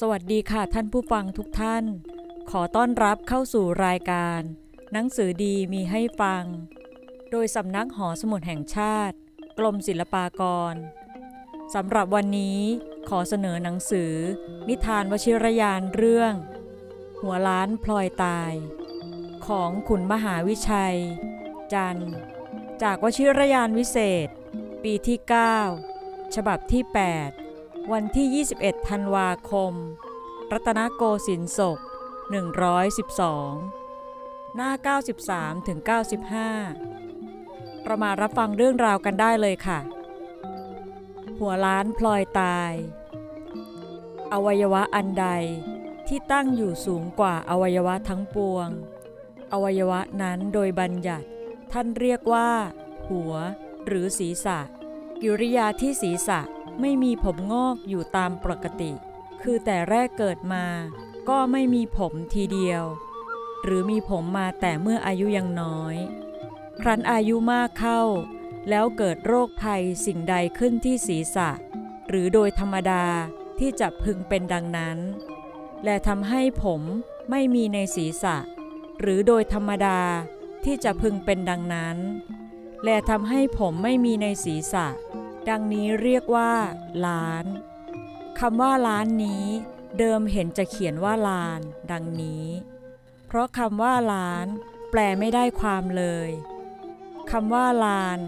สวัสดีค่ะท่านผู้ฟังทุกท่าน ขอต้อนรับเข้าสู่รายการ หนังสือดีมีให้ฟัง โดยสำนักหอสมุดแห่งชาติ กรมศิลปากรสำหรับวันนี้ขอเสนอหนังสือ นิทานวชิรยานเรื่อง หัวล้านพลอยตาย ของขุนมหาวิชัย จัน จากวชิรยานวิเศษ ปีที่ 9 ฉบับที่ 8 วันที่ 21 ธันวาคม รัตนโกสินทร์ศก 112 หน้า 93 ถึง 95 เรามารับฟังเรื่องราวกันได้เลยค่ะ หัวล้านพลอยตาย อวัยวะอันใดที่ตั้งอยู่สูงกว่าอวัยวะทั้งปวง อวัยวะนั้นโดยบัญญัติท่านเรียกว่า หัว หรือศีรษะ กิริยาที่ศีรษะ ไม่มีผมงอกอยู่ตามปกติ คือแต่แรกเกิดมา ก็ไม่มีผมทีเดียว หรือมีผมมาแต่เมื่ออายุยังน้อย ครั้นอายุมากเข้า แล้วเกิดโรคภัยสิ่งใดขึ้นที่ศีรษะ หรือโดยธรรมดาที่จะพึงเป็นดังนั้น และทำให้ผมไม่มีในศีรษะ หรือโดยธรรมดาที่จะพึงเป็นดังนั้น และทำให้ผมไม่มีในศีรษะ ดังนี้เรียกว่า ล้านคำว่าล้านนี้ เดิมเห็นจะเขียนว่าลาน ดังนี้ เพราะคำว่าล้าน แปลไม่ได้ความเลยคำว่าลาน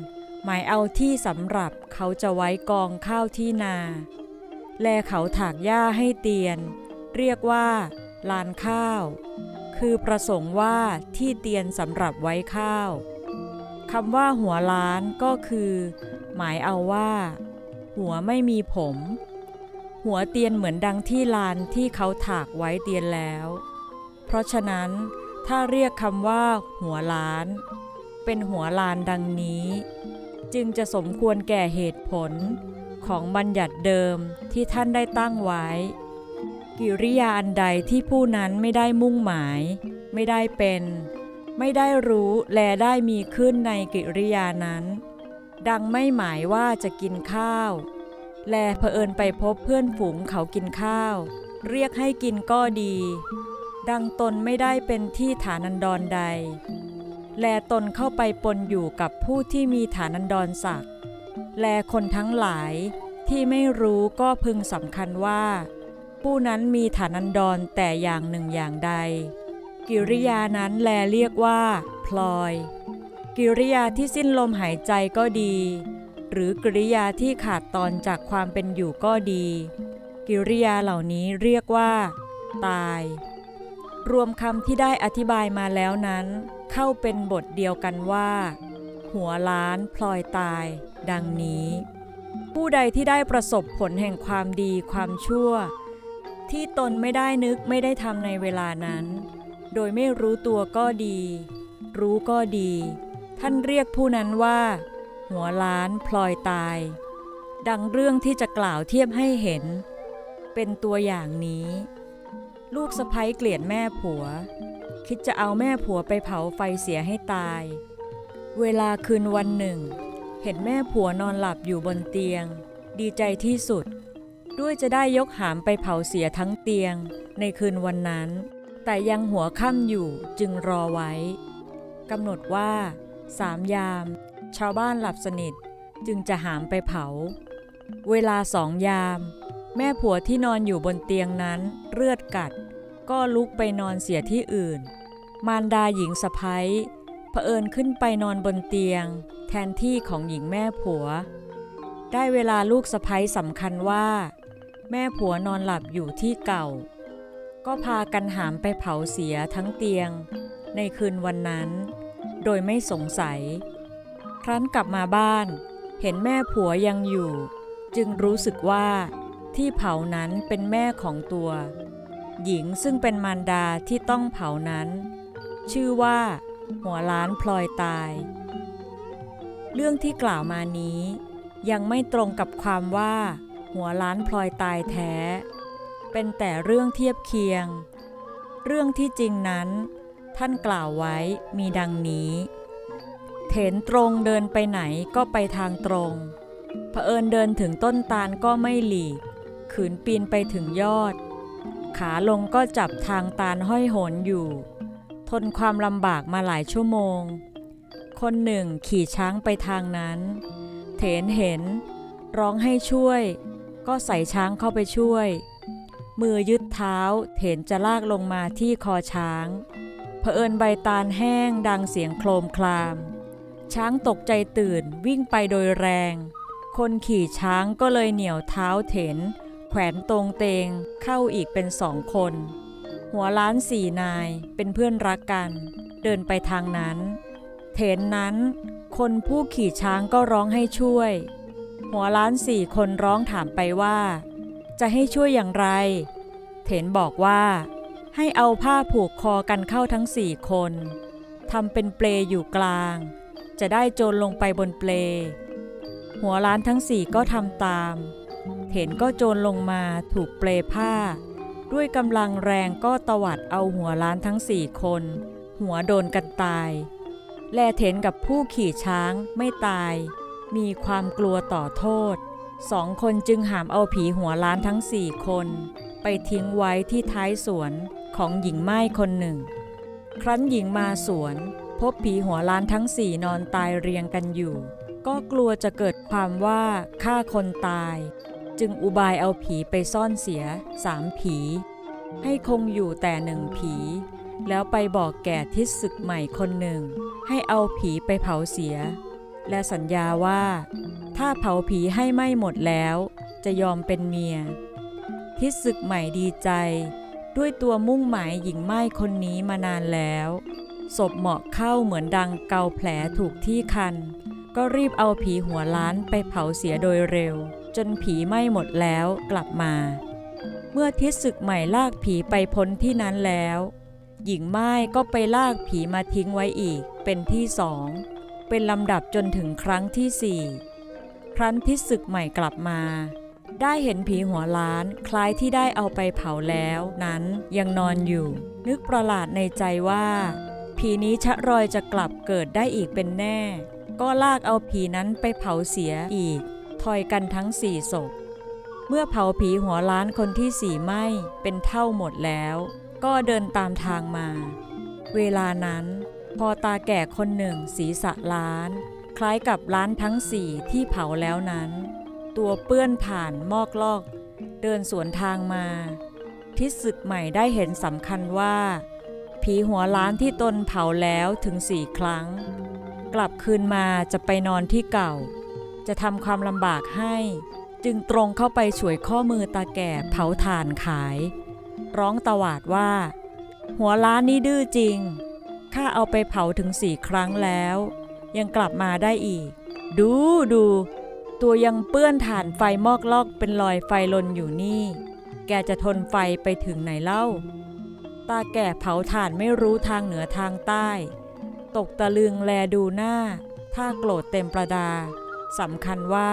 หมายเอาที่สำหรับเขาจะไว้กองข้าวที่นา แลเขาถากหญ้าให้เตียน เรียกว่า ลานข้าว คือประสงค์ว่าที่เตียนสำหรับไว้ข้าว คำว่าหัวล้านก็คือ หมายเอาว่า หัวไม่มีผม หัวเตียนเหมือนดังที่ลานที่เขาถากไว้เตียนแล้ว เพราะฉะนั้นถ้าเรียกคำว่า หัวล้าน เป็นหัวลานดังนี้ จึงจะสมควรแก่เหตุผลของบัญญัติเดิมที่ท่านได้ตั้งไว้ กิริยาอันใดที่ผู้นั้นไม่ได้มุ่งหมาย ไม่ได้เป็น ไม่ได้รู้และได้มีขึ้นในกิริยานั้น ดังไม่หมายว่าจะกินข้าว แลเผอิญไปพบเพื่อนฝูงเขากินข้าว เรียกให้กินก็ดี ดังตนไม่ได้เป็นที่ฐานันดรใด แลตนเข้าไปปนอยู่กับผู้ที่มีฐานันดรศักดิ์แลคนทั้งหลายที่ไม่รู้ก็พึงสำคัญว่า ผู้นั้นมีฐานันดรแต่อย่างหนึ่งอย่างใด กิริยานั้นแลเรียกว่า พลอย กิริยาที่สิ้นลมหายใจก็ดี หรือกิริยาที่ขาดตอนจากความเป็นอยู่ก็ดี กิริยาเหล่านี้เรียกว่า ตาย รวมคำที่ได้อธิบายมาแล้วนั้น เข้าเป็นบทเดียวกันว่า หัวล้านพลอยตาย ดังนี้ ผู้ใดที่ได้ประสบผลแห่งความดีความชั่วที่ตนไม่ได้นึกไม่ได้ทำในเวลานั้น โดยไม่รู้ตัวก็ดี รู้ก็ดี ท่านเรียกผู้นั้นว่า หัวล้านพลอยตาย ดังเรื่องที่จะกล่าวเทียบให้เห็น เป็นตัวอย่างนี้ ลูกสะพ้ยเกลียดแม่ผัว คิดจะเอาแม่ผัวไปเผาไฟเสียให้ตาย เวลาคืนวันหนึ่ง เห็นแม่ผัวนอนหลับอยู่บนเตียง ดีใจที่สุด ด้วยจะได้ยกหามไปเผาเสียทั้งเตียงในคืนวันนั้น แต่ยังหัวค่ำอยู่จึงรอไว้กำหนดว่าสามยาม ชาวบ้านหลับสนิทจึงจะหามไปเผา เวลาสองยาม แม่ผัวที่นอนอยู่บนเตียงนั้นเลือดกัด ก็ลุกไปนอนเสียที่อื่น มารดาหญิงสะพ้ายเผอิญขึ้นไปนอนบนเตียง แทนที่ของหญิงแม่ผัว ได้เวลาลูกสะพ้ายสำคัญว่า แม่ผัวนอนหลับอยู่ที่เก่า ก็พากันหามไปเผาเสียทั้งเตียง ในคืนวันนั้น โดยไม่สงสัย ครั้นกลับมาบ้าน เห็นแม่ผัวยังอยู่ จึงรู้สึกว่าที่เผานั้นเป็นแม่ของตัว หญิงซึ่งเป็นมารดาที่ต้องเผานั้น ชื่อว่า หัวล้านพลอยตาย เรื่องที่กล่าวมานี้ ยังไม่ตรงกับความว่า หัวล้านพลอยตายแท้ เป็นแต่เรื่องเทียบเคียง เรื่องที่จริงนั้น ท่านกล่าวไว้มีดังนี้ เถนตรงเดินไปไหนก็ไปทางตรงเผอิญเดินถึงต้นตาลก็ไม่หลีก ขืนปีนไปถึงยอด ขาลงก็จับทางตาลห้อยโหนอยู่ ทนความลำบากมาหลายชั่วโมง คนหนึ่งขี่ช้างไปทางนั้น เถนเห็น ร้องให้ช่วย ก็ใส่ช้างเข้าไปช่วย มือยึดเท้าเถนจะลากลงมาที่คอช้าง เผอิญใบตาลแห้งดังเสียงโครมคลาม ช้างตกใจตื่นวิ่งไปโดยแรง คนขี่ช้างก็เลยเหนี่ยวเท้าเถน แขวนตรงเตงเข้าอีกเป็นสองคน หัวล้านสี่นายเป็นเพื่อนรักกัน เดินไปทางนั้น เถนนั้น คนผู้ขี่ช้างก็ร้องให้ช่วย หัวล้านสี่คนร้องถามไปว่า จะให้ช่วยอย่างไร เถนบอกว่า ให้เอาผ้าผูกคอกันเข้าทั้งสี่คนทำเป็นเปลอยู่กลาง จะได้โจรลงไปบนเปล หัวล้านทั้งสี่ก็ทำตาม เถนก็โจรลงมาถูกเปลผ้า ด้วยกำลังแรงก็ตวัดเอาหัวล้านทั้งสี่คน หัวโดนกันตาย แลเถนกับผู้ขี่ช้างไม่ตาย มีความกลัวต่อโทษ สองคนจึงหามเอาผีหัวล้านทั้งสี่คน ไปทิ้งไว้ที่ท้ายสวนของหญิงไม้คนหนึ่ง ครั้นหญิงมาสวน พบผีหัวล้านทั้งสี่นอนตายเรียงกันอยู่ ก็กลัวจะเกิดความว่าฆ่าคนตาย จึงอุบายเอาผีไปซ่อนเสียสามผี ให้คงอยู่แต่หนึ่งผี แล้วไปบอกแก่ทิศศึกใหม่คนหนึ่ง ให้เอาผีไปเผาเสีย และสัญญาว่า ถ้าเผาผีให้ไหม้หมดแล้ว จะยอมเป็นเมีย ทิศศึกใหม่ดีใจ ด้วยตัวมุ่งหมายหญิงไม้คนนี้มานานแล้วศพเหมาะเข้าเหมือนดังเกาแผลถูกที่คัน ก็รีบเอาผีหัวล้านไปเผาเสียโดยเร็ว จนผีไหม้หมดแล้วกลับมา เมื่อทิศศึกใหม่ลากผีไปพ้นที่นั้นแล้ว หญิงไม้ก็ไปลากผีมาทิ้งไว้อีกเป็นที่สอง เป็นลำดับจนถึงครั้งที่สี่ครั้นทิศึกใหม่กลับมา ได้เห็นผีหัวล้านคล้ายที่ได้เอาไปเผาแล้วนั้นยังนอนอยู่ นึกประหลาดในใจว่า ผีนี้ชะรอยจะกลับเกิดได้อีกเป็นแน่ ก็ลากเอาผีนั้นไปเผาเสียอีกทอยกันทั้งสี่ศพเมื่อเผาผีหัวล้านคนที่สี่ไหมเป็นเท่าหมดแล้ว ก็เดินตามทางมา เวลานั้น พอตาแก่คนหนึ่งศีรษะล้าน คล้ายกับล้านทั้งสี่ที่เผาแล้วนั้น ตัวเปื้อนผ่านมอกลอก เดินสวนทางมา ทิศศึกใหม่ได้เห็นสำคัญว่า ผีหัวล้านที่ตนเผาแล้วถึงสี่ครั้ง กลับคืนมาจะไปนอนที่เก่า จะทำความลำบากให้ จึงตรงเข้าไปช่วยข้อมือตาแก่เผาถ่านขาย ร้องตวาดว่า หัวล้านนี่ดื้อจริง ข้าเอาไปเผาถึงสี่ครั้งแล้ว ยังกลับมาได้อีก ดูดู ตัวยังเปื้อนถ่านไฟมอกลอกเป็นรอยไฟลนอยู่นี่ แกจะทนไฟไปถึงไหนเล่า ตาแก่เผาถ่านไม่รู้ทางเหนือทางใต้ ตกตะลึงแลดูหน้าถ้าโกรธเต็มประดาสำคัญว่า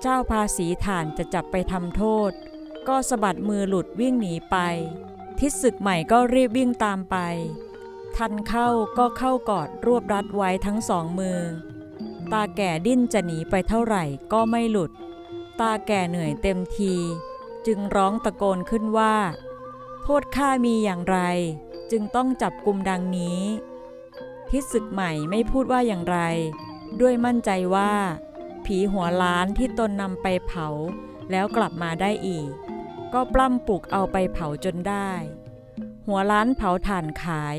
เจ้าภาษีถ่านจะจับไปทำโทษ ก็สะบัดมือหลุดวิ่งหนีไป ทิศศึกใหม่ก็รีบวิ่งตามไป ทันเข้าก็เข้ากอดรวบรัดไว้ทั้งสองมือ ตาแก่ดิ้นจะหนีไปเท่าไหร่ก็ไม่หลุด ตาแก่เหนื่อยเต็มที จึงร้องตะโกนขึ้นว่า โทษข้ามีอย่างไร จึงต้องจับกลุ่มดังนี้ทิศศึกใหม่ไม่พูดว่าอย่างไร ด้วยมั่นใจว่า ผีหัวล้านที่ตนนำไปเผา แล้วกลับมาได้อีก ก็ปล้ำปลุกเอาไปเผาจนได้ หัวล้านเผาถ่านขาย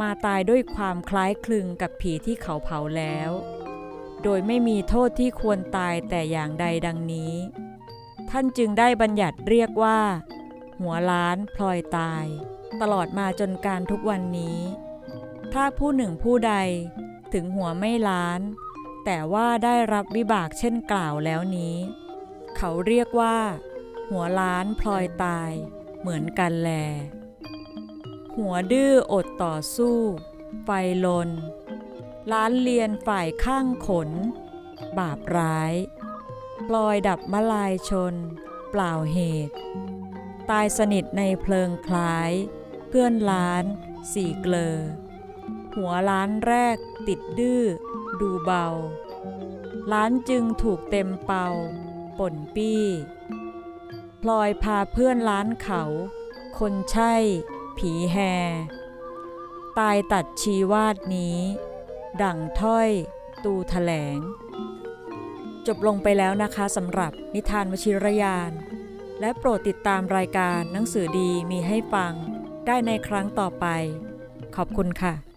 มาตายด้วยความคล้ายคลึงกับผีที่เขาเผาแล้ว โดยไม่มีโทษที่ควรตายแต่อย่างใดดังนี้ ท่านจึงได้บัญญัติเรียกว่า หัวล้านพลอยตาย ตลอดมาจนการทุกวันนี้ ถ้าผู้หนึ่งผู้ใดถึงหัวไม่ล้าน แต่ว่าได้รับวิบากเช่นกล่าวแล้วนี้ เขาเรียกว่า หัวล้านพลอยตาย เหมือนกันแล หัวดื้ออดต่อสู้ ไฟลน ล้านเลียนฝ่ายข้างขน บาปร้าย ปลอยดับมลายชน เปล่าเหตุ ตายสนิทในเพลิงคล้าย เพื่อนล้าน สี่เกลอ หัวล้านแรกติดดื้อ ดูเบา ล้านจึงถูกเต็มเป่า ป่นปี้ พลอยพาเพื่อนล้านเขา คนใช่ ผีแฮตายตัดชีวาดนี้ ดั่งถ้อย ตูแถลง จบลงไปแล้วนะคะสำหรับนิทานวชิรยาน และโปรดติดตามรายการหนังสือดีมีให้ฟัง ได้ในครั้งต่อไป ขอบคุณค่ะ